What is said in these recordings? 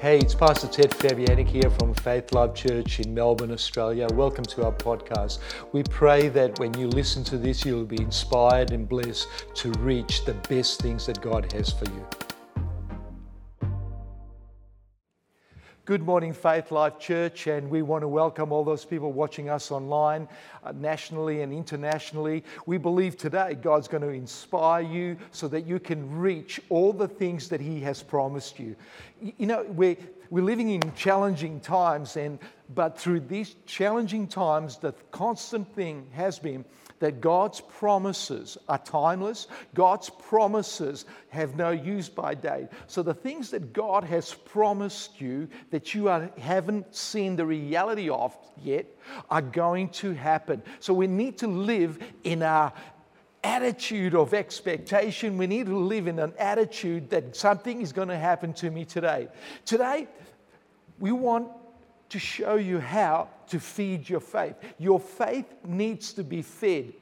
Hey, it's Pastor Ted Fabianic here from Faith Life Church in Melbourne, Australia. Welcome to our podcast. We pray that when you listen to this, you'll be inspired and blessed to reach the best things that God has for you. Good morning, Faith Life Church, and we want to welcome all those people watching us online, uh, nationally and internationally. We believe today God's going to inspire you so that you can reach all the things that He has promised you. You know, we're, we're living in challenging times, and but through these challenging times, the constant thing has been that God's promises are timeless. God's promises have no use by date. So the things that God has promised you that you are, haven't seen the reality of yet are going to happen. So we need to live in our attitude of expectation. We need to live in an attitude that something is going to happen to me today. Today, we want to show you how to feed your faith. Your faith needs to be fed.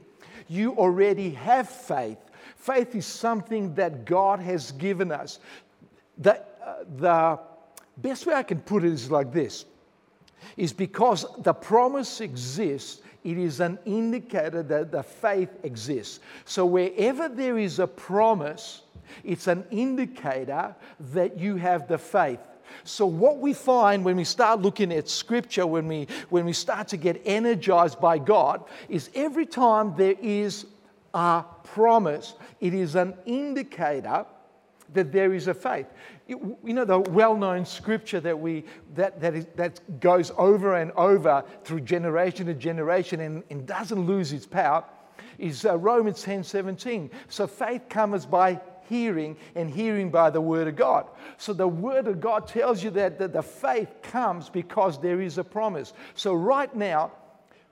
You already have faith. Faith is something that God has given us. The, uh, the best way I can put it is like this is because the promise exists, it is an indicator that the faith exists. So wherever there is a promise, it's an indicator that you have the faith. So, what we find when we start looking at scripture, when we, when we start to get energized by God, is every time there is a promise, it is an indicator that there is a faith. You, you know, the well known scripture that, we, that, that, is, that goes over and over through generation to generation and, and doesn't lose its power is uh, Romans 10 17. So, faith comes by hearing, and hearing by the Word of God. So the Word of God tells you that, that the faith comes because there is a promise. So, right now,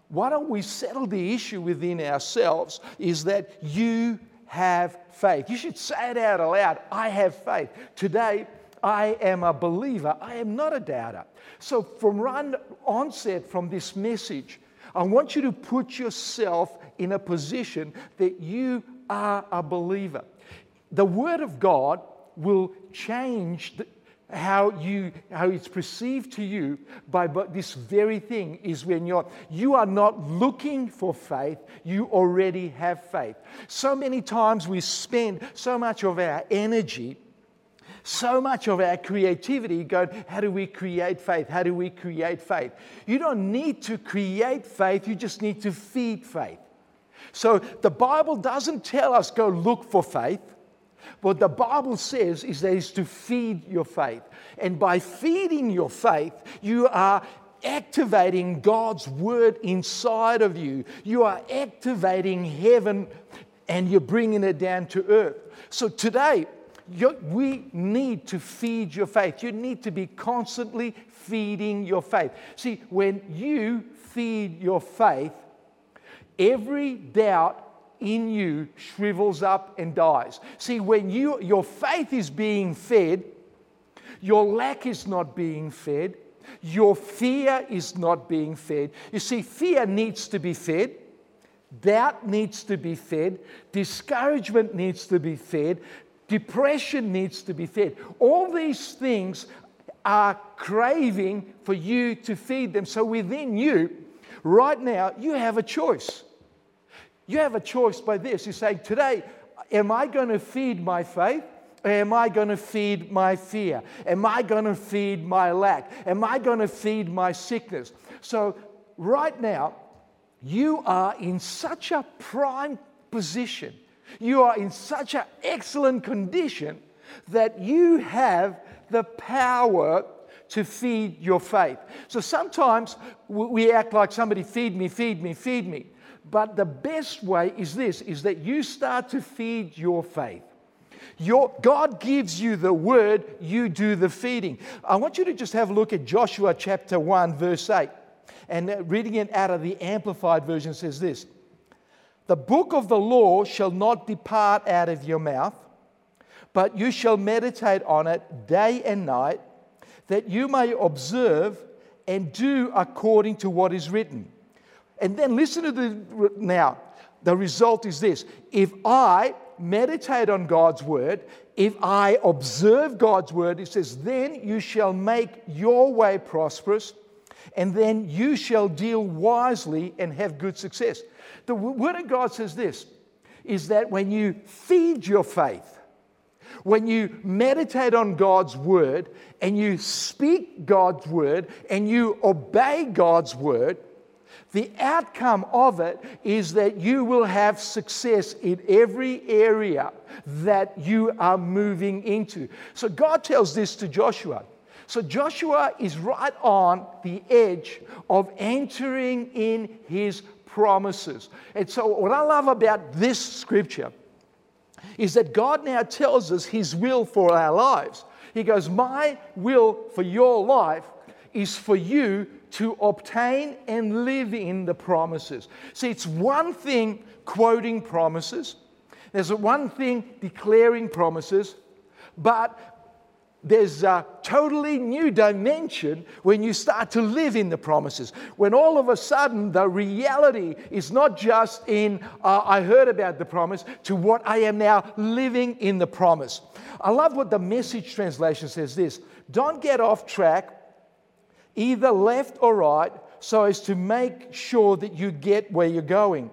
why don't we settle the issue within ourselves is that you have faith. You should say it out aloud I have faith. Today, I am a believer, I am not a doubter. So, from right onset from this message, I want you to put yourself in a position that you are a believer the Word of God will change the, how you how it's perceived to you by but this very thing is when you're you are not looking for faith you already have faith. So many times we spend so much of our energy so much of our creativity going how do we create faith? How do we create faith? You don't need to create faith you just need to feed faith. So the bible doesn't tell us go look for faith what the Bible says is that it's to feed your faith. And by feeding your faith, you are activating God's word inside of you. You are activating heaven and you're bringing it down to earth. So today, we need to feed your faith. You need to be constantly feeding your faith. See, when you feed your faith, every doubt in you shrivels up and dies. See, when you, your faith is being fed, your lack is not being fed, your fear is not being fed. You see, fear needs to be fed, doubt needs to be fed, discouragement needs to be fed, depression needs to be fed. All these things are craving for you to feed them. So within you, right now, you have a choice. You have a choice by this. You say, Today, am I going to feed my faith? Or am I going to feed my fear? Am I going to feed my lack? Am I going to feed my sickness? So, right now, you are in such a prime position. You are in such an excellent condition that you have the power to feed your faith. So sometimes we act like somebody feed me, feed me, feed me. But the best way is this is that you start to feed your faith. Your, God gives you the word, you do the feeding. I want you to just have a look at Joshua chapter 1, verse 8. And uh, reading it out of the Amplified Version says this The book of the law shall not depart out of your mouth, but you shall meditate on it day and night, that you may observe and do according to what is written. And then listen to the now. The result is this if I meditate on God's word, if I observe God's word, it says, then you shall make your way prosperous, and then you shall deal wisely and have good success. The word of God says this is that when you feed your faith, when you meditate on God's word and you speak God's word and you obey God's word, the outcome of it is that you will have success in every area that you are moving into. So God tells this to Joshua. So Joshua is right on the edge of entering in his promises. And so, what I love about this scripture is that God now tells us his will for our lives. He goes, My will for your life is for you to obtain and live in the promises. See, it's one thing quoting promises, there's one thing declaring promises, but there's a totally new dimension when you start to live in the promises. When all of a sudden the reality is not just in, uh, I heard about the promise, to what I am now living in the promise. I love what the message translation says this don't get off track either left or right, so as to make sure that you get where you're going.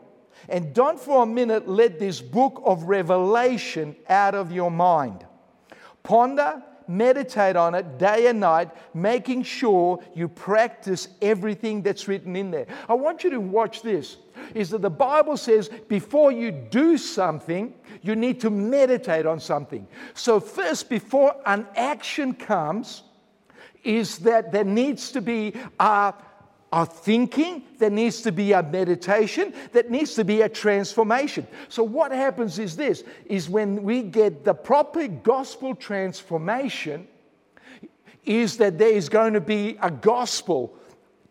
And don't for a minute let this book of Revelation out of your mind. Ponder, meditate on it day and night, making sure you practice everything that's written in there. I want you to watch this. Is that the Bible says before you do something, you need to meditate on something. So, first, before an action comes, is that there needs to be a, a thinking, there needs to be a meditation, there needs to be a transformation. So what happens is this is when we get the proper gospel transformation, is that there is going to be a gospel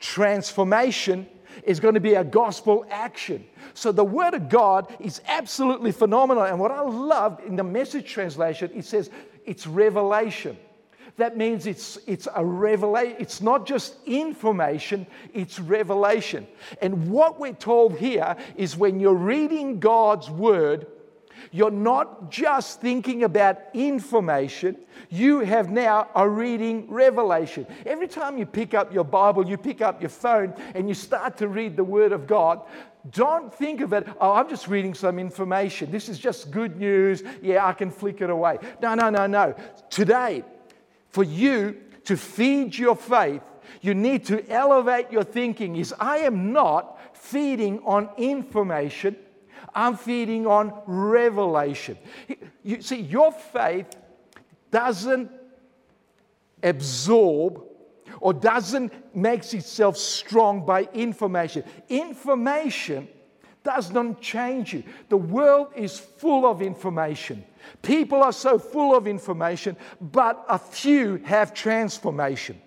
transformation is going to be a gospel action. So the word of God is absolutely phenomenal. And what I love in the message translation, it says it's revelation that means it's, it's a revelation. It's not just information, it's revelation. And what we're told here is when you're reading God's word, you're not just thinking about information, you have now a reading revelation. Every time you pick up your Bible, you pick up your phone, and you start to read the Word of God, don't think of it, oh, I'm just reading some information. This is just good news. Yeah, I can flick it away. No, no, no, no. Today, for you to feed your faith, you need to elevate your thinking is I am not feeding on information, I'm feeding on revelation. You see, your faith doesn't absorb or doesn't makes itself strong by information. Information does not change you. The world is full of information. People are so full of information, but a few have transformation.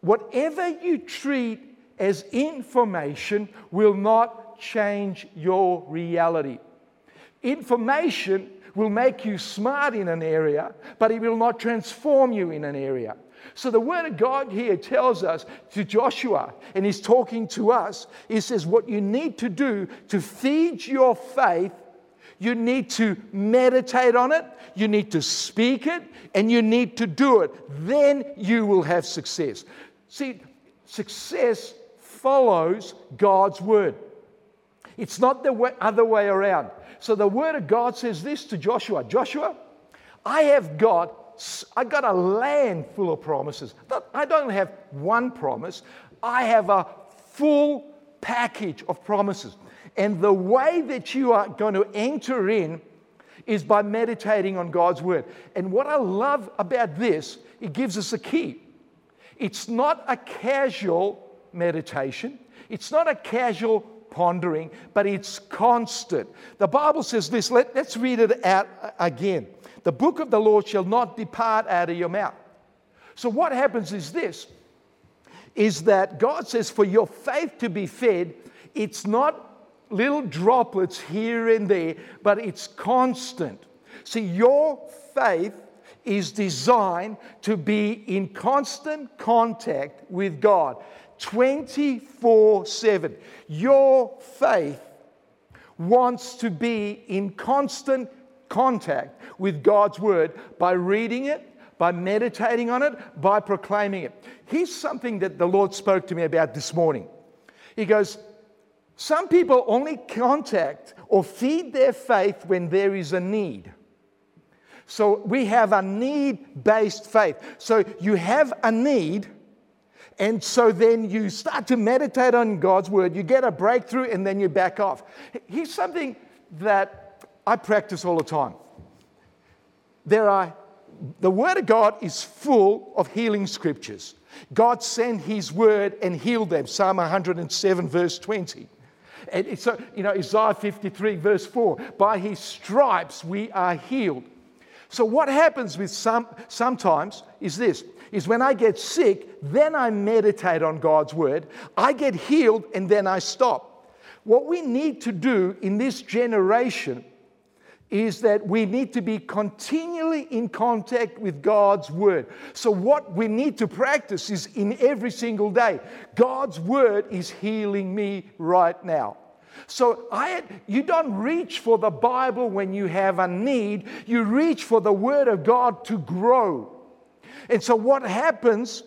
Whatever you treat as information will not change your reality. Information will make you smart in an area, but it will not transform you in an area. So the word of God here tells us to Joshua, and he's talking to us. He says, What you need to do to feed your faith, you need to meditate on it, you need to speak it, and you need to do it. Then you will have success. See, success follows God's word. It's not the other way around. So the word of God says this to Joshua Joshua, I have got I got a land full of promises. I don't have one promise, I have a full package of promises. And the way that you are going to enter in is by meditating on God's word. And what I love about this, it gives us a key. It's not a casual meditation, it's not a casual pondering, but it's constant. The Bible says this, let, us read it out again. The book of the Lord shall not depart out of your mouth. So what happens is this is that God says for your faith to be fed, it's not little droplets here and there, but it's constant. See, your faith is designed to be in constant contact with God 24 7. Your faith wants to be in constant contact with God's word by reading it, by meditating on it, by proclaiming it. Here's something that the Lord spoke to me about this morning. He goes, Some people only contact or feed their faith when there is a need. So we have a need based faith. So you have a need, and so then you start to meditate on God's word, you get a breakthrough, and then you back off. Here's something that I practice all the time. There are, the word of God is full of healing scriptures. God sent his word and healed them. Psalm 107, verse 20. And so, uh, you know, Isaiah 53, verse 4 by his stripes we are healed. So what happens with some sometimes is this is when I get sick, then I meditate on God's word, I get healed and then I stop. What we need to do in this generation is that we need to be continually in contact with God's Word. So, what we need to practice is in every single day God's Word is healing me right now. So I, you don't reach for the Bible when you have a need, you reach for the Word of God to grow. And so what happens,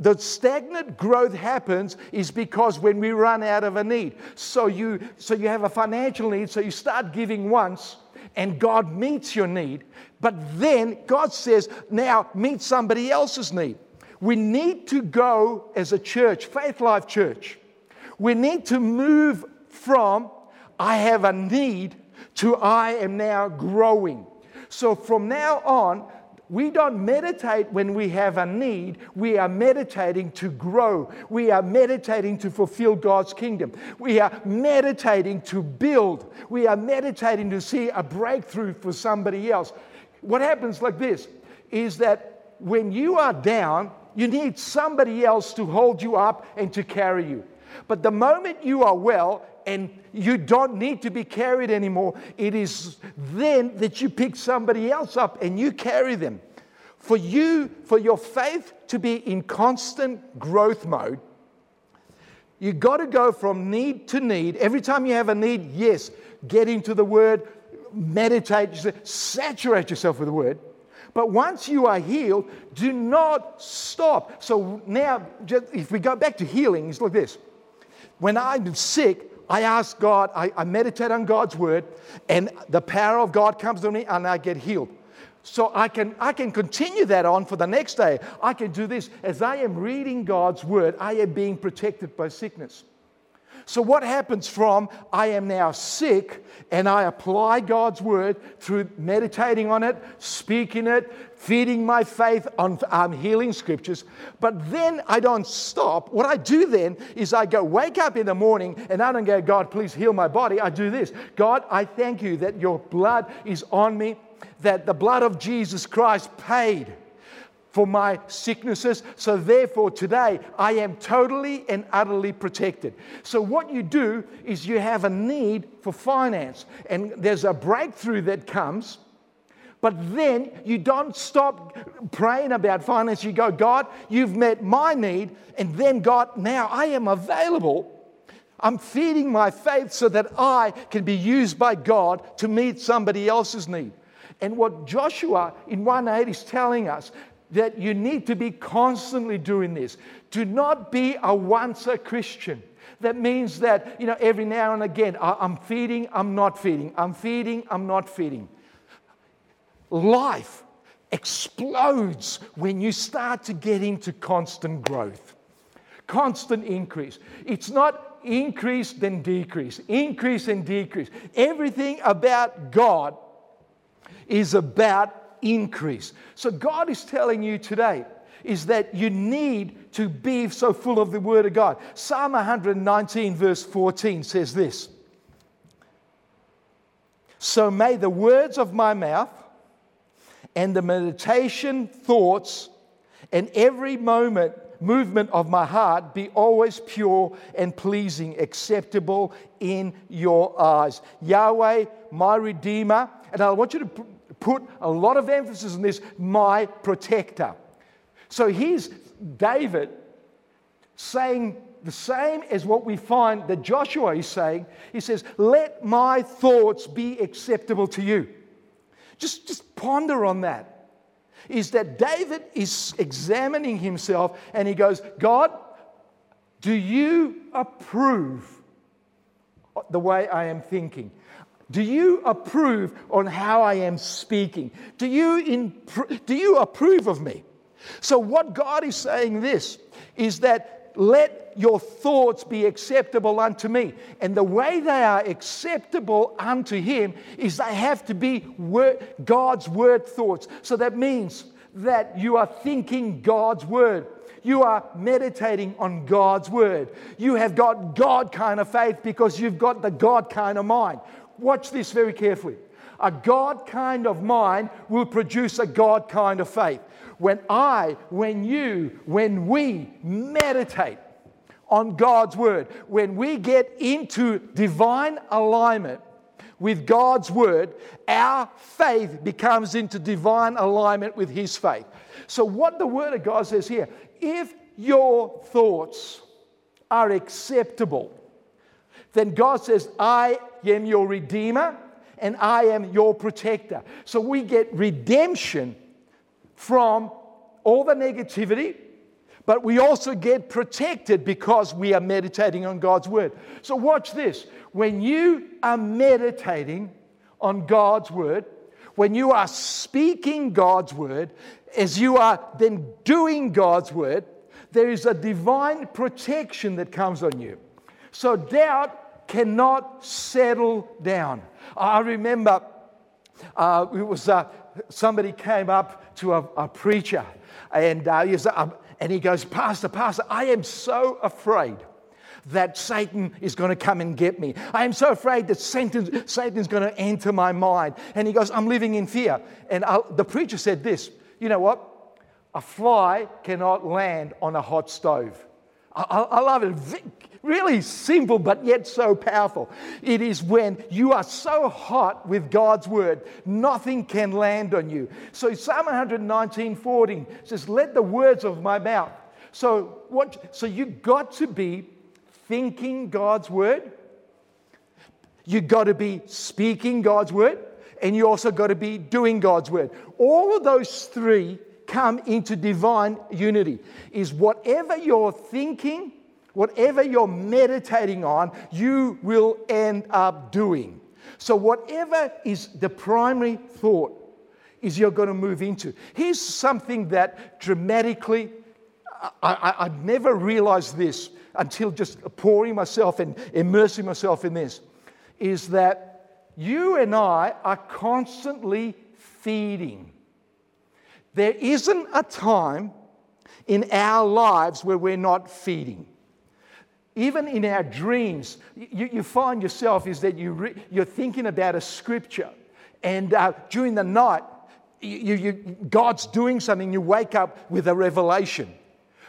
the stagnant growth happens is because when we run out of a need. So you, so you have a financial need, so you start giving once, and God meets your need. But then God says, now meet somebody else's need. We need to go as a church, Faith Life Church. We need to move from I have a need to I am now growing. So from now on, we don't meditate when we have a need. We are meditating to grow. We are meditating to fulfill God's kingdom. We are meditating to build. We are meditating to see a breakthrough for somebody else. What happens like this is that when you are down, you need somebody else to hold you up and to carry you. But the moment you are well, and you don't need to be carried anymore. It is then that you pick somebody else up and you carry them. For you, for your faith to be in constant growth mode, you've got to go from need to need. Every time you have a need, yes, get into the word, meditate, saturate yourself with the word. But once you are healed, do not stop. So now, just, if we go back to healing, it's like this. When I'm sick, I ask God, I, I meditate on God's word, and the power of God comes to me, and I get healed. So I can, I can continue that on for the next day. I can do this. As I am reading God's word, I am being protected by sickness. So, what happens from I am now sick and I apply God's word through meditating on it, speaking it, feeding my faith on um, healing scriptures, but then I don't stop. What I do then is I go wake up in the morning and I don't go, God, please heal my body. I do this God, I thank you that your blood is on me, that the blood of Jesus Christ paid for my sicknesses. So, therefore, today I am totally and utterly protected. So, what you do is you have a need for finance, and there's a breakthrough that comes. But then you don't stop praying about finance. You go, God, you've met my need. And then, God, now I am available. I'm feeding my faith so that I can be used by God to meet somebody else's need. And what Joshua in 1 8 is telling us that you need to be constantly doing this. Do not be a once a Christian. That means that, you know, every now and again, I'm feeding, I'm not feeding, I'm feeding, I'm not feeding. Life explodes when you start to get into constant growth, constant increase. It's not increase then decrease, increase and decrease. Everything about God is about increase. So God is telling you today is that you need to be so full of the Word of God. Psalm 119, verse 14 says this So may the words of my mouth and the meditation, thoughts, and every moment, movement of my heart be always pure and pleasing, acceptable in your eyes. Yahweh, my Redeemer. And I want you to put a lot of emphasis on this my protector. So here's David saying the same as what we find that Joshua is saying. He says, Let my thoughts be acceptable to you. Just, just ponder on that. Is that David is examining himself and he goes, God, do you approve the way I am thinking? Do you approve on how I am speaking? Do you, do you approve of me? So, what God is saying this is that let your thoughts be acceptable unto me. And the way they are acceptable unto Him is they have to be word, God's word thoughts. So that means that you are thinking God's word. You are meditating on God's word. You have got God kind of faith because you've got the God kind of mind. Watch this very carefully. A God kind of mind will produce a God kind of faith. When I, when you, when we meditate on God's word, when we get into divine alignment with God's word, our faith becomes into divine alignment with His faith. So, what the word of God says here if your thoughts are acceptable, then God says, I am your redeemer and I am your protector. So we get redemption from all the negativity, but we also get protected because we are meditating on God's word. So watch this. When you are meditating on God's word, when you are speaking God's word, as you are then doing God's word, there is a divine protection that comes on you. So doubt cannot settle down. I remember uh, it was uh, somebody came up to a, a preacher and, uh, he was, uh, and he goes, Pastor, Pastor, I am so afraid that Satan is going to come and get me. I am so afraid that Satan, Satan's going to enter my mind. And he goes, I'm living in fear. And I, the preacher said this you know what? A fly cannot land on a hot stove. I, I, I love it. Really simple, but yet so powerful. It is when you are so hot with God's word, nothing can land on you. So Psalm 119, 14 says, Let the words of my mouth. So what so you got to be thinking God's word. You got to be speaking God's word, and you also got to be doing God's word. All of those three come into divine unity. Is whatever you're thinking, Whatever you're meditating on, you will end up doing. So, whatever is the primary thought, is you're going to move into. Here's something that dramatically, I, I, would never realized this until just pouring myself and immersing myself in this, is that you and I are constantly feeding. There isn't a time in our lives where we're not feeding. Even in our dreams, you, you find yourself is that you re, you're thinking about a scripture, and uh, during the night, you, you, God's doing something, you wake up with a revelation.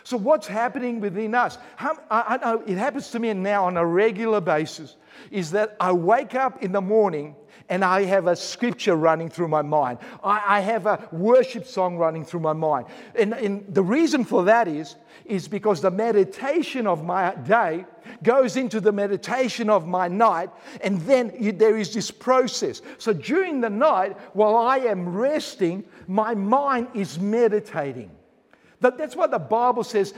So, what's happening within us? How, I, I know it happens to me now on a regular basis is that I wake up in the morning and I have a scripture running through my mind. I, I have a worship song running through my mind. And, and, the reason for that is, is because the meditation of my day goes into the meditation of my night, and then you, there is this process. So during the night, while I am resting, my mind is meditating. That, that's what the Bible says.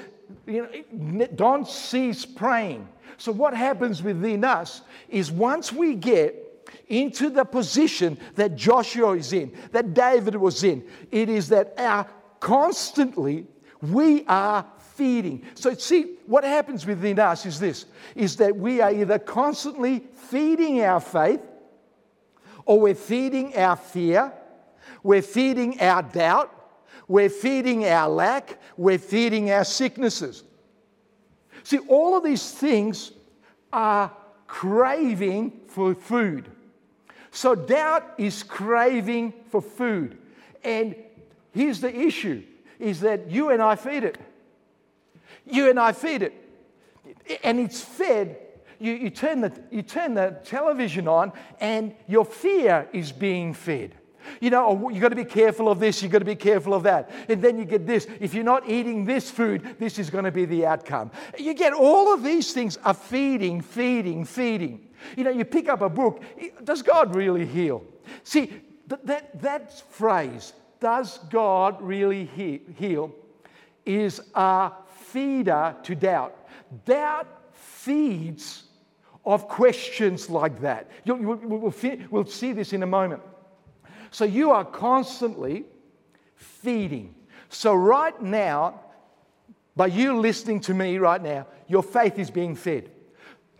You know, don't cease praying. So, what happens within us is once we get into the position that Joshua is in, that David was in. It is that our constantly we are feeding. So see, what happens within us is this is that we are either constantly feeding our faith or we're feeding our fear, we're feeding our doubt, we're feeding our lack, we're feeding our sicknesses. See, all of these things are craving for food. So doubt is craving for food. And here's the issue is that you and I feed it. You and I feed it. And it's fed. You, you, turn the, you turn the television on, and your fear is being fed. You know, oh, you've got to be careful of this, you've got to be careful of that. And then you get this. If you're not eating this food, this is going to be the outcome. You get all of these things are feeding, feeding, feeding. You know, you pick up a book, does God really heal? See, that, that, phrase, does God really heal, is a feeder to doubt. Doubt feeds of questions like that. You'll, we'll, we'll see this in a moment. So you are constantly feeding. So, right now, by you listening to me right now, your faith is being fed.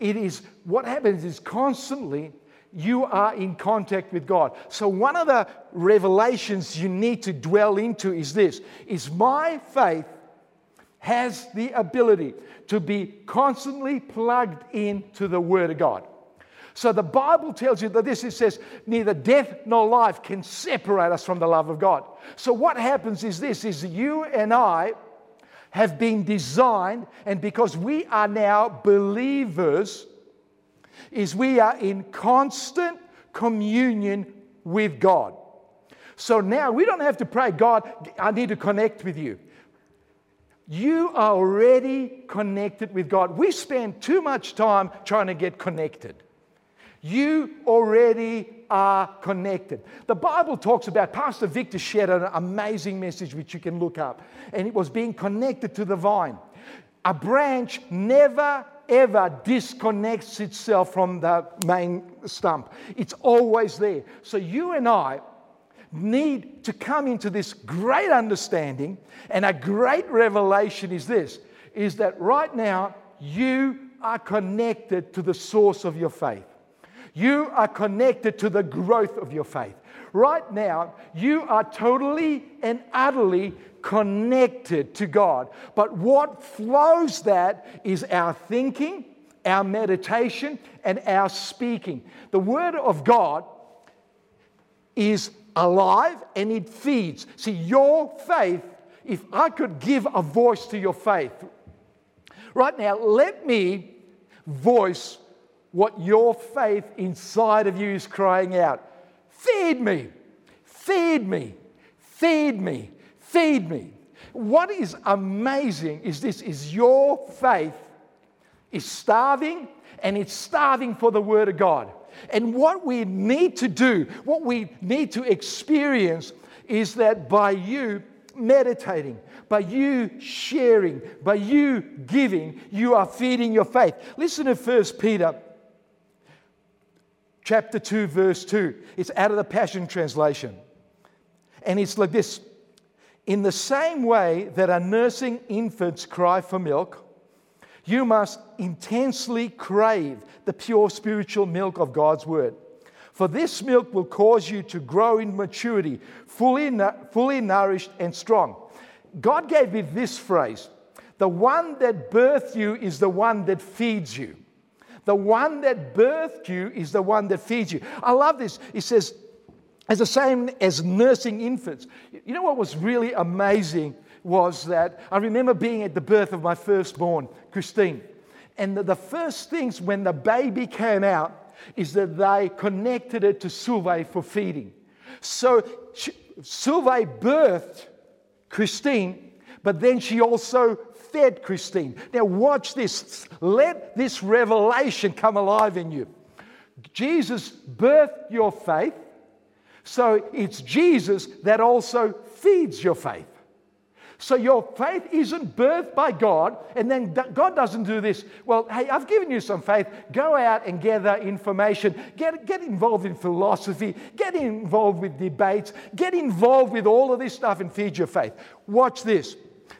It is what happens is constantly you are in contact with God. So one of the revelations you need to dwell into is this is my faith has the ability to be constantly plugged into the word of God. So the Bible tells you that this it says neither death nor life can separate us from the love of God. So what happens is this is you and I have been designed and because we are now believers is we are in constant communion with God. So now we don't have to pray, God, I need to connect with you. You are already connected with God. We spend too much time trying to get connected. You already are connected. The Bible talks about, Pastor Victor shared an amazing message which you can look up, and it was being connected to the vine. A branch never ever disconnects itself from the main stump. It's always there. So you and I need to come into this great understanding, and a great revelation is this is that right now you are connected to the source of your faith. You are connected to the growth of your faith. Right now, you are totally and utterly connected to God. But what flows that is our thinking, our meditation, and our speaking. The Word of God is alive and it feeds. See, your faith, if I could give a voice to your faith, right now, let me voice what your faith inside of you is crying out. Feed me, feed me, feed me, feed me. What is amazing is this is your faith is starving and it's starving for the word of God. And what we need to do, what we need to experience is that by you meditating, by you sharing, by you giving, you are feeding your faith. Listen to 1 Peter chapter 2 verse 2. It's out of the Passion translation. And it's like this in the same way that a nursing infants cry for milk, you must intensely crave the pure spiritual milk of God's word. For this milk will cause you to grow in maturity, fully, fully nourished and strong. God gave me this phrase the one that birthed you is the one that feeds you. The one that birthed you is the one that feeds you. I love this. He says, as the same as nursing infants. You know what was really amazing was that I remember being at the birth of my firstborn, Christine. And the, the first things when the baby came out is that they connected it to Sylvie for feeding. So Sylvie birthed Christine, but then she also fed Christine. Now, watch this. Let this revelation come alive in you. Jesus birthed your faith, so it's Jesus that also feeds your faith. So your faith isn't birthed by God, and then God doesn't do this. Well, hey, I've given you some faith. Go out and gather information. Get, get involved in philosophy. Get involved with debates. Get involved with all of this stuff and feed your faith. Watch this.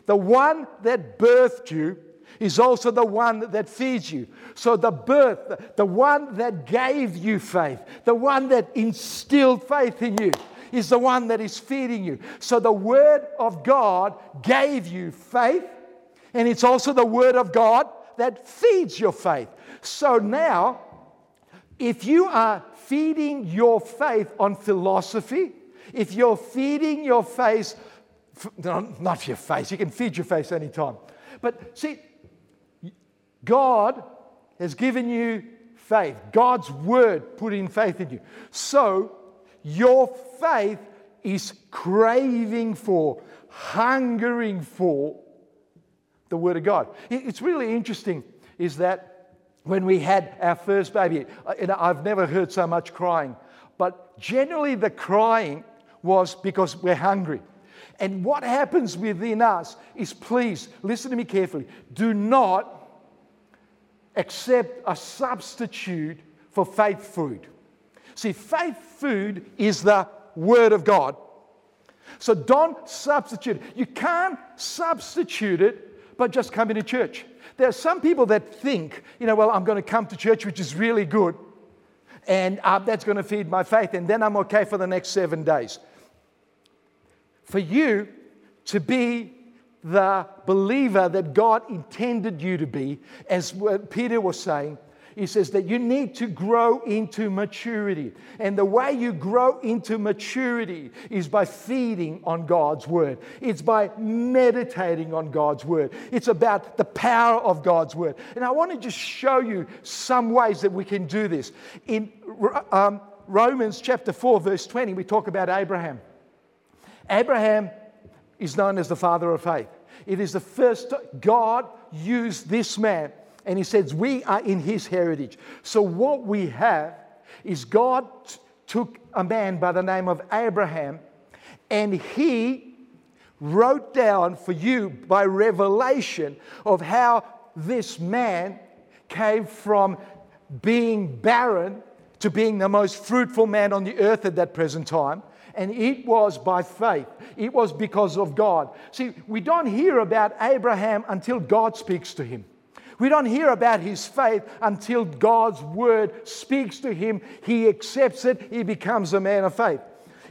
The one that birthed you is also the one that feeds you. So, the birth, the one that gave you faith, the one that instilled faith in you, is the one that is feeding you. So, the Word of God gave you faith, and it's also the Word of God that feeds your faith. So, now, if you are feeding your faith on philosophy, if you're feeding your faith, not your face, you can feed your face anytime. But see, God has given you faith. God's word put in faith in you. So your faith is craving for, hungering for the word of God. It's really interesting is that when we had our first baby, uh, and I've never heard so much crying but generally the crying was because we're hungry. And what happens within us is please listen to me carefully. Do not accept a substitute for faith food. See, faith food is the Word of God. So don't substitute. You can't substitute it by just coming to church. There are some people that think, you know, well, I'm going to come to church, which is really good, and uh, that's going to feed my faith, and then I'm okay for the next seven days. For you to be the believer that God intended you to be, as Peter was saying, he says that you need to grow into maturity. And the way you grow into maturity is by feeding on God's word, it's by meditating on God's word. It's about the power of God's word. And I want to just show you some ways that we can do this. In um, Romans chapter 4, verse 20, we talk about Abraham. Abraham is known as the father of faith. It is the first God used this man, and he says, We are in his heritage. So, what we have is God took a man by the name of Abraham, and he wrote down for you by revelation of how this man came from being barren to being the most fruitful man on the earth at that present time and it was by faith. It was because of God. See, we don't hear about Abraham until God speaks to him. We don't hear about his faith until God's word speaks to him. He accepts it, he becomes a man of faith.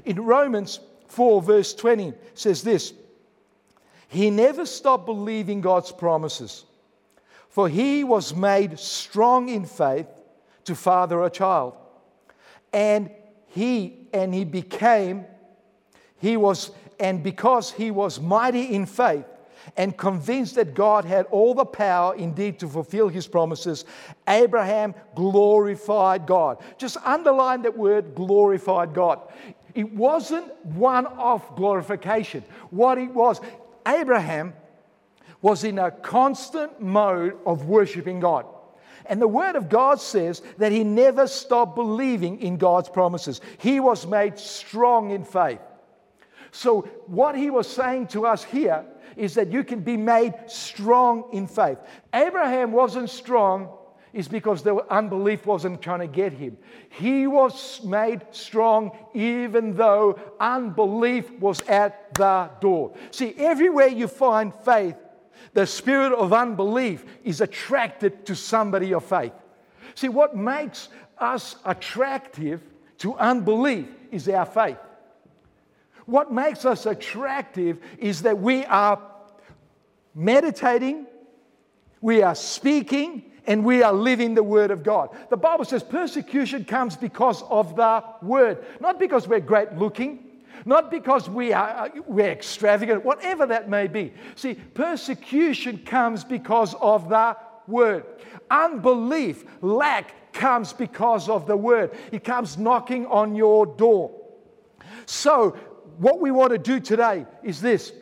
In Romans 4, verse 20, says this He never stopped believing God's promises, for he was made strong in faith to father a child. And he and he became he was and because he was mighty in faith and convinced that God had all the power indeed to fulfill his promises, Abraham glorified God. Just underline that word glorified God. It wasn't one off glorification. What it was, Abraham was in a constant mode of worshiping God. And the Word of God says that he never stopped believing in God's promises. He was made strong in faith. So, what he was saying to us here is that you can be made strong in faith. Abraham wasn't strong is because the unbelief wasn't trying to get him. He was made strong even though unbelief was at the door. See, everywhere you find faith, the spirit of unbelief is attracted to somebody of faith. See, what makes us attractive to unbelief is our faith. What makes us attractive is that we are meditating, we are speaking, and we are living the Word of God. The Bible says persecution comes because of the Word, not because we're great looking, not because we are, uh, we're extravagant, whatever that may be. See, persecution comes because of the word. Unbelief, lack comes because of the word. It comes knocking on your door. So, what we want to do today is this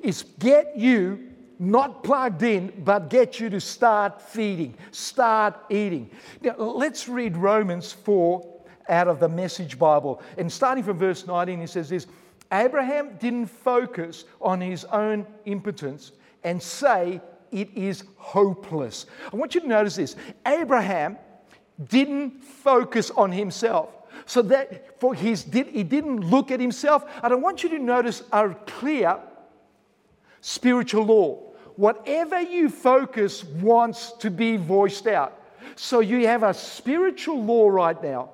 is get you not plugged in, but get you to start feeding, start eating. Now, let's read Romans 4 out of the Message Bible. And starting from verse 19, he says this Abraham didn't focus on his own impotence and say it is hopeless. I want you to notice this Abraham didn't focus on himself. So that for his did he didn't look at himself. And I want you to notice a clear spiritual law. Whatever you focus wants to be voiced out. So you have a spiritual law right now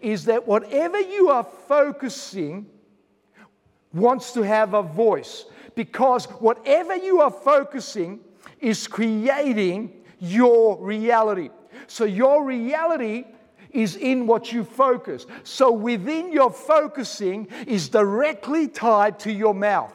is that whatever you are focusing wants to have a voice because whatever you are focusing is creating your reality. So your reality is in what you focus. So within your focusing is directly tied to your mouth.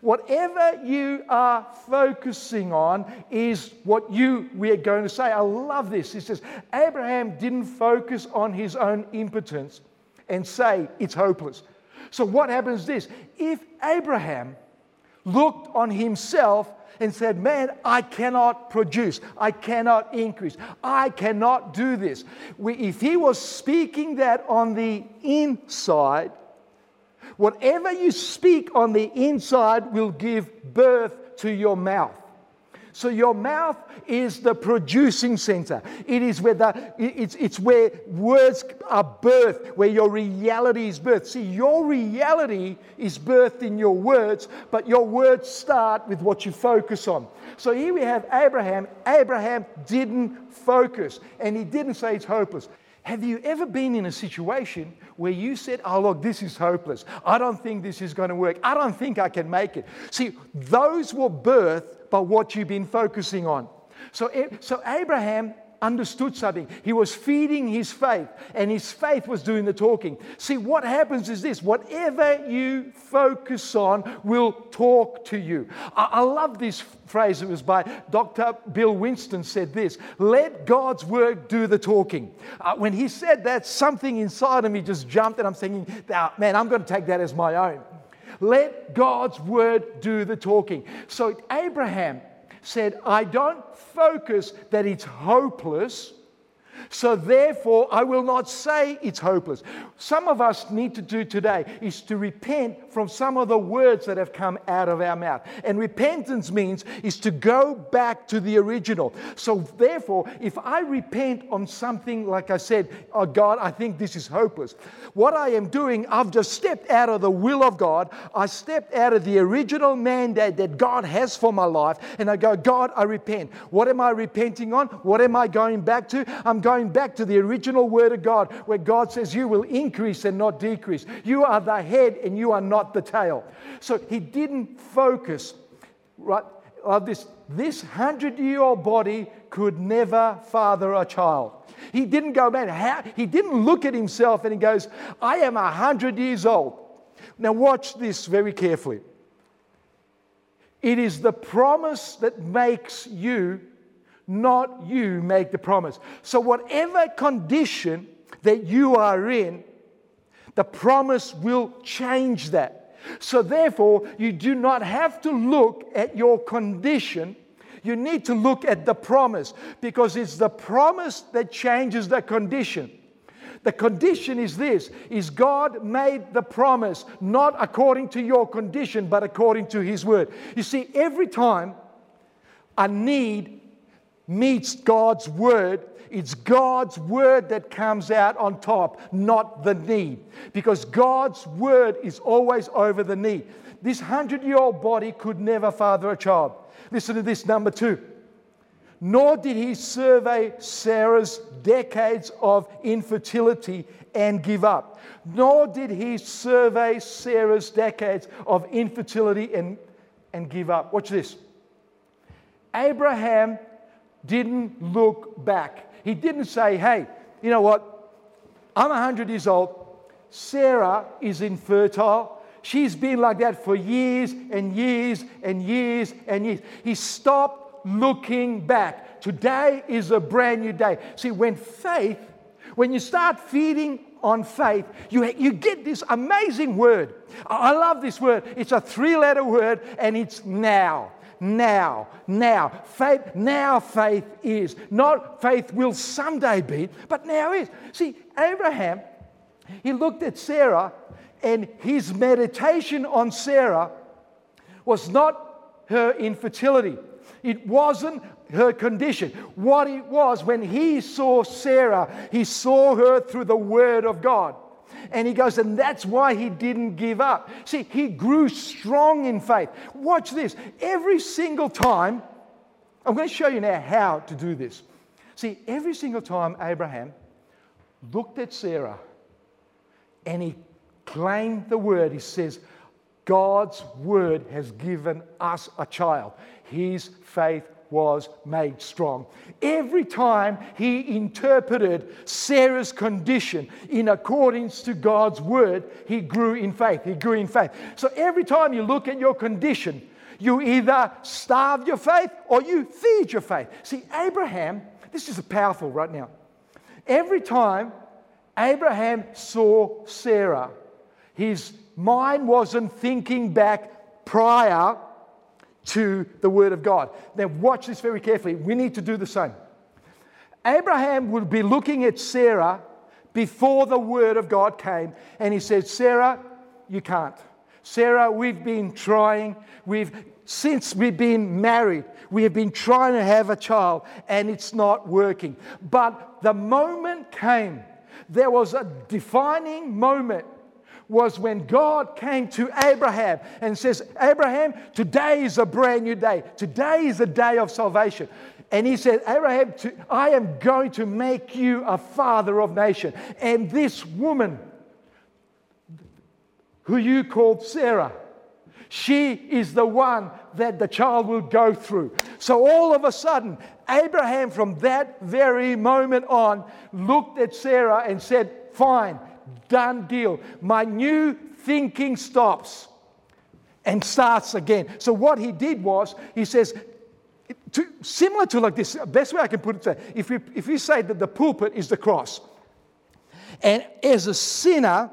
Whatever you are focusing on is what you we are going to say. I love this. He says Abraham didn't focus on his own impotence and say it's hopeless. So what happens this? If Abraham looked on himself and said, Man, I cannot produce, I cannot increase, I cannot do this. If he was speaking that on the inside, whatever you speak on the inside will give birth to your mouth. So your mouth is the producing center. It is where the, it's, it's where words are birthed, where your reality is birthed. See, your reality is birthed in your words, but your words start with what you focus on. So here we have Abraham. Abraham didn't focus, and he didn't say it's hopeless. Have you ever been in a situation where you said, Oh, look, this is hopeless. I don't think this is going to work. I don't think I can make it. See, those were birthed by what you've been focusing on. So, so Abraham understood something. He was feeding his faith, and his faith was doing the talking. See, what happens is this whatever you focus on will talk to you. I, I love this phrase. It was by Dr. Bill Winston said this let God's word do the talking. Uh, when he said that, something inside of me just jumped, and I'm thinking, man, I'm going to take that as my own. Let God's word do the talking. So Abraham said, I don't focus that it's hopeless. So, therefore, I will not say it's hopeless. Some of us need to do today is to repent from some of the words that have come out of our mouth. And repentance means is to go back to the original. So, therefore, if I repent on something like I said, oh God, I think this is hopeless, what I am doing, I've just stepped out of the will of God. I stepped out of the original mandate that God has for my life. And I go, God, I repent. What am I repenting on? What am I going back to? I'm going back to the original word of God where God says, You will increase and not decrease. You are the head and you are not the tail. So he didn't focus, right? Of this, this hundred year old body could never father a child. He didn't go, man, how? he didn't look at himself and he goes, I am a hundred years old. Now, watch this very carefully. It is the promise that makes you not you make the promise. So, whatever condition that you are in, the promise will change that. So, therefore, you do not have to look at your condition. You need to look at the promise because it's the promise that changes the condition. The condition is this is God made the promise not according to your condition but according to his word. You see every time a need meets God's word, it's God's word that comes out on top, not the need. Because God's word is always over the need. This hundred year old body could never father a child. Listen to this number two. Nor did he survey Sarah's decades of infertility and give up. Nor did he survey Sarah's decades of infertility and, and give up. Watch this. Abraham didn't look back. He didn't say, hey, you know what? I'm 100 years old. Sarah is infertile. She's been like that for years and years and years and years. He stopped looking back. Today is a brand new day. See, when faith, when you start feeding on faith, you, you get this amazing word. I love this word. It's a three letter word and it's now now, now. Faith, now faith is. Not faith will someday be, but now is. See, Abraham, he looked at Sarah, and his meditation on Sarah was not her infertility. It wasn't her condition. What it was, when he saw Sarah, he saw her through the Word of God. And he goes, and that's why he didn't give up. See, he grew strong in faith. Watch this. Every single time, I'm going to show you now how to do this. See, every single time Abraham looked at Sarah and he claimed the word, he says, God's word has given us a child. His faith was made strong. Every time he interpreted Sarah's condition in accordance to God's word, he grew in faith. He grew in faith. So every time you look at your condition, you either starve your faith or you feed your faith. See, Abraham, this is powerful right now. Every time Abraham saw Sarah, his mind wasn't thinking back prior to the word of God. Now, watch this very carefully. We need to do the same. Abraham would be looking at Sarah before the word of God came, and he said, Sarah, you can't. Sarah, we've been trying. We've since we've been married, we have been trying to have a child and it's not working. But the moment came, there was a defining moment was when God came to Abraham and says, Abraham, today is a brand new day. Today is a day of salvation. And he said, Abraham, I am going to make you a father of nation. And this woman, who you called Sarah, she is the one that the child will go through. So all of a sudden, Abraham, from that very moment on, looked at Sarah and said, Fine, done deal. My new thinking stops and starts again. So what he did was, he says, to, similar to like this, best way I can put it, if we, if we say that the pulpit is the cross, and as a sinner,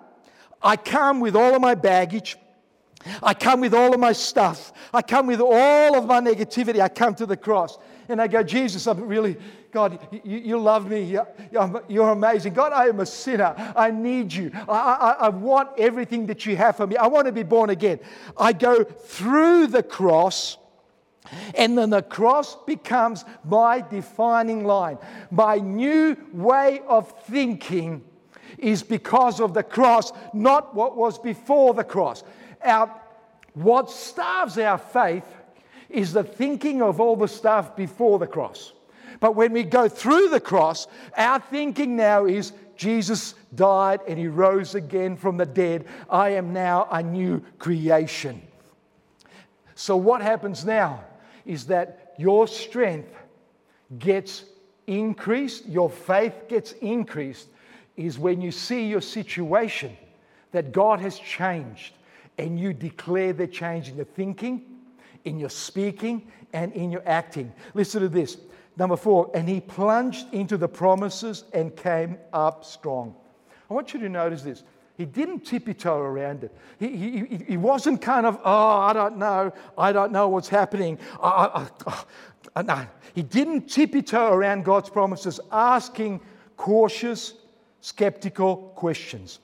I come with all of my baggage, I come with all of my stuff. I come with all of my negativity. I come to the cross and I go, Jesus, I'm really, God, you, you love me. You're, you're, amazing. God, I am a sinner. I need you. I, I, I want everything that you have for me. I want to be born again. I go through the cross. And then the cross becomes my defining line. My new way of thinking is because of the cross, not what was before the cross our, what starves our faith is the thinking of all the stuff before the cross. But when we go through the cross, our thinking now is Jesus died and he rose again from the dead. I am now a new creation. So, what happens now is that your strength gets increased, your faith gets increased, is when you see your situation that God has changed and you declare the change in your thinking, in your speaking, and in your acting. Listen to this. Number four, and he plunged into the promises and came up strong. I want you to notice this. He didn't tippy toe around it. He, he, he wasn't kind of, oh, I don't know. I don't know what's happening. No. He didn't tippy toe around God's promises, asking cautious, skeptical questions.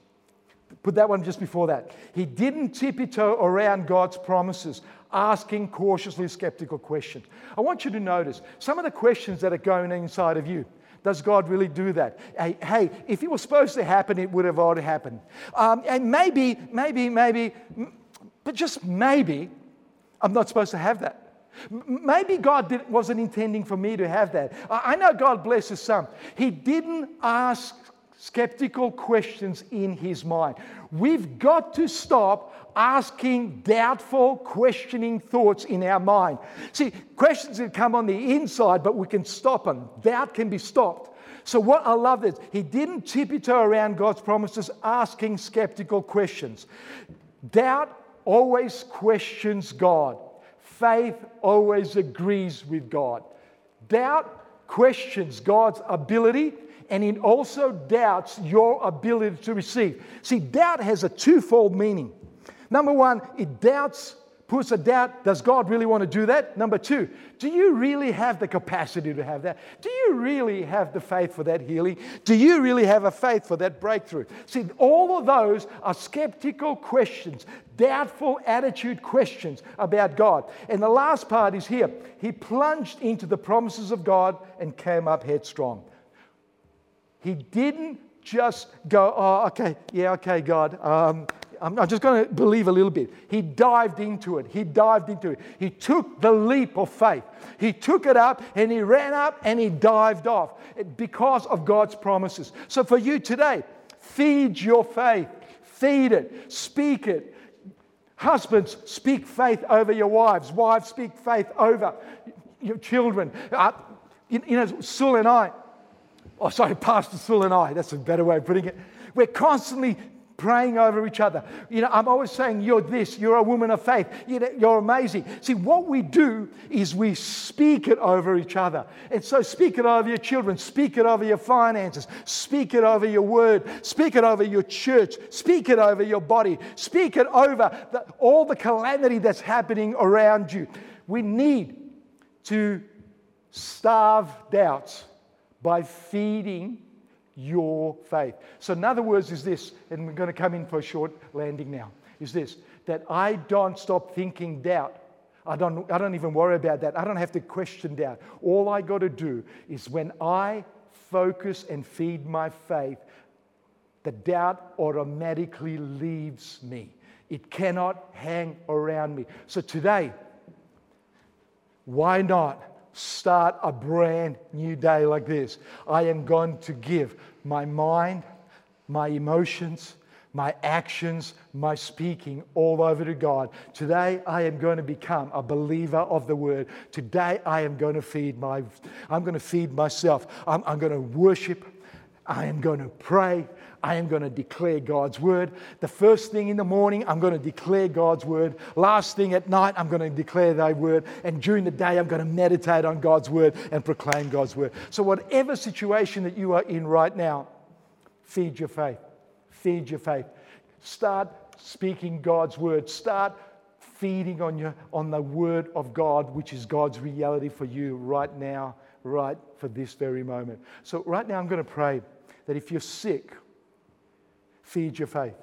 Put that one just before that. He didn't tiptoe around God's promises, asking cautiously skeptical questions. I want you to notice some of the questions that are going inside of you. Does God really do that? Hey, hey if it was supposed to happen, it would have already happened. Um, and maybe, maybe, maybe, but just maybe, I'm not supposed to have that. Maybe God did, wasn't intending for me to have that. I know God blesses some. He didn't ask skeptical questions in his mind. We've got to stop asking doubtful, questioning thoughts in our mind. See, questions that come on the inside, but we can stop them. Doubt can be stopped. So, what I love is he didn't tiptoe around God's promises asking skeptical questions. Doubt always questions God, faith always agrees with God. Doubt questions God's ability and it also doubts your ability to receive. See, doubt has a twofold meaning. Number one, it doubts, puts a doubt, does God really want to do that? Number two, do you really have the capacity to have that? Do you really have the faith for that healing? Do you really have a faith for that breakthrough? See, all of those are skeptical questions, doubtful attitude questions about God. And the last part is here. He plunged into the promises of God and came up headstrong. He didn't just go, oh, okay, yeah, okay, God. Um, I'm, I'm just going to believe a little bit. He dived into it. He dived into it. He took the leap of faith. He took it up and he ran up and he dived off because of God's promises. So for you today, feed your faith, feed it, speak it. Husbands, speak faith over your wives. Wives, speak faith over your children. Uh, you, you know, Sue and I, Oh, sorry, Pastor Sue and I, that's a better way of putting it. We're constantly praying over each other. You know, I'm always saying, You're this, you're a woman of faith, you know, you're amazing. See, what we do is we speak it over each other. And so, speak it over your children, speak it over your finances, speak it over your word, speak it over your church, speak it over your body, speak it over the, all the calamity that's happening around you. We need to starve doubts by feeding your faith. So, in other words, is this, and we're going to come in for a short landing now, is this that I don't stop thinking doubt. I don't, I don't even worry about that. I don't have to question doubt. All I got to do is when I focus and feed my faith, the doubt automatically leaves me. It cannot hang around me. So today, why not start a brand new day like this? I am going to give my mind, my emotions, my actions, my speaking all over to God. Today I am going to become a believer of the word. Today I am going to feed my I'm going to feed myself. I'm, I'm going to worship. I am going to pray. I am going to declare God's word. The first thing in the morning, I'm going to declare God's word. Last thing at night, I'm going to declare thy word. And during the day, I'm going to meditate on God's word and proclaim God's word. So, whatever situation that you are in right now, feed your faith. Feed your faith. Start speaking God's word. Start feeding on, your, on the word of God, which is God's reality for you right now, right for this very moment. So, right now, I'm going to pray that if you're sick, feed your faith.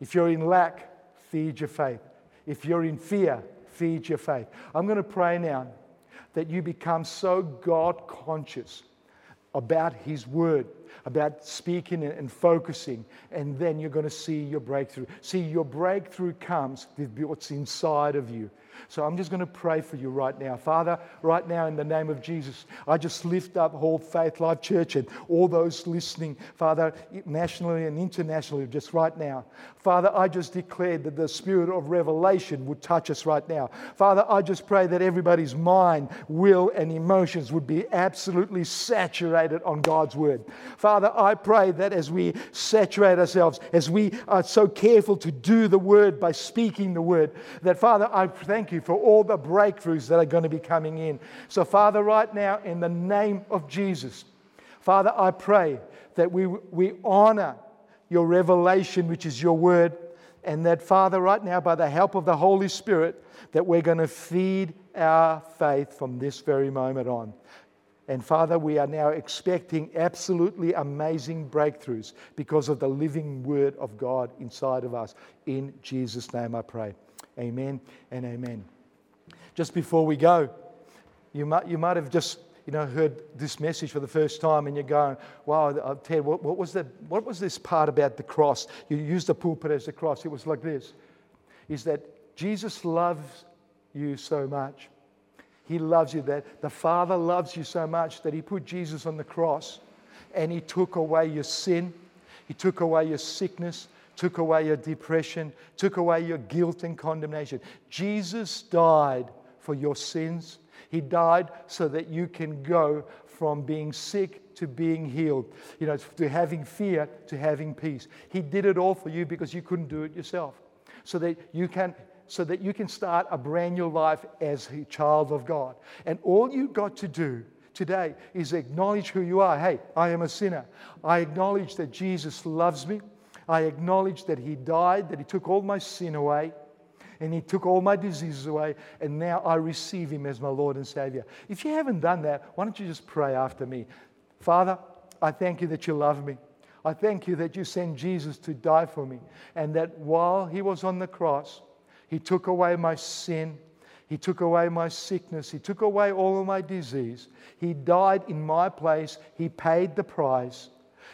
If you're in lack, feed your faith. If you're in fear, feed your faith. I'm going to pray now that you become so God conscious about His Word, about speaking and focusing, and then you're going to see your breakthrough. See, your breakthrough comes with what's inside of you. So I'm just going to pray for you right now. Father, right now in the name of Jesus, I just lift up whole Faith Life Church and all those listening, Father, nationally and internationally, just right now. Father, I just declare that the spirit of revelation would touch us right now. Father, I just pray that everybody's mind, will, and emotions would be absolutely saturated on God's word. Father, I pray that as we saturate ourselves, as we are so careful to do the word by speaking the word, that Father, I thank thank you for all the breakthroughs that are going to be coming in. So, Father, right now, in the name of Jesus, Father, I pray that we, we honor your revelation, which is your word, and that, Father, right now, by the help of the Holy Spirit, that we're going to feed our faith from this very moment on. And Father, we are now expecting absolutely amazing breakthroughs because of the living word of God inside of us. In Jesus' name I pray. Amen and amen. Just before we go, you might, you might have just you know, heard this message for the first time and you're going, wow, uh, Ted, what, what, was that, what was this part about the cross? You used the pulpit as the cross. It was like this is that Jesus loves you so much. He loves you, that the Father loves you so much that He put Jesus on the cross and He took away your sin, He took away your sickness, took away your depression, took away your guilt and condemnation. Jesus died for your sins. He died so that you can go from being sick to being healed, you know, to having fear to having peace. He did it all for you because you couldn't do it yourself. So that you can so that you can start a brand new life as a child of God. And all you've got to do today is acknowledge who you are. Hey, I am a sinner. I acknowledge that Jesus loves me. I acknowledge that He died, that He took all my sin away, and He took all my diseases away, and now I receive Him as my Lord and Savior. If you haven't done that, why don't you just pray after me? Father, I thank you that you love me. I thank you that you sent Jesus to die for me, and that while He was on the cross, He took away my sin. He took away my sickness. He took away all of my disease. He died in my place. He paid the price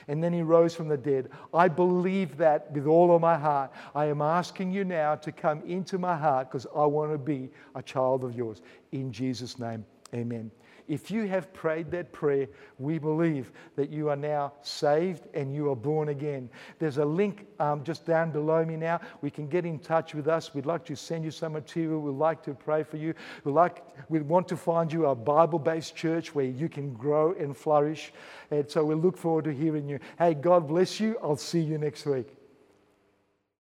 and then he rose from the dead. I believe that with all of my heart. I am asking you now to come into my heart because I want to be a child of yours. In Jesus' name, amen. If you have prayed that prayer, we believe that you are now saved and you are born again. There's a link um, just down below me now. We can get in touch with us. We'd like to send you some material. We'd like to pray for you. We'd, like, we want to find you a Bible based church where you can grow and flourish. And so we look forward to hearing you. Hey, God bless you. I'll see you next week.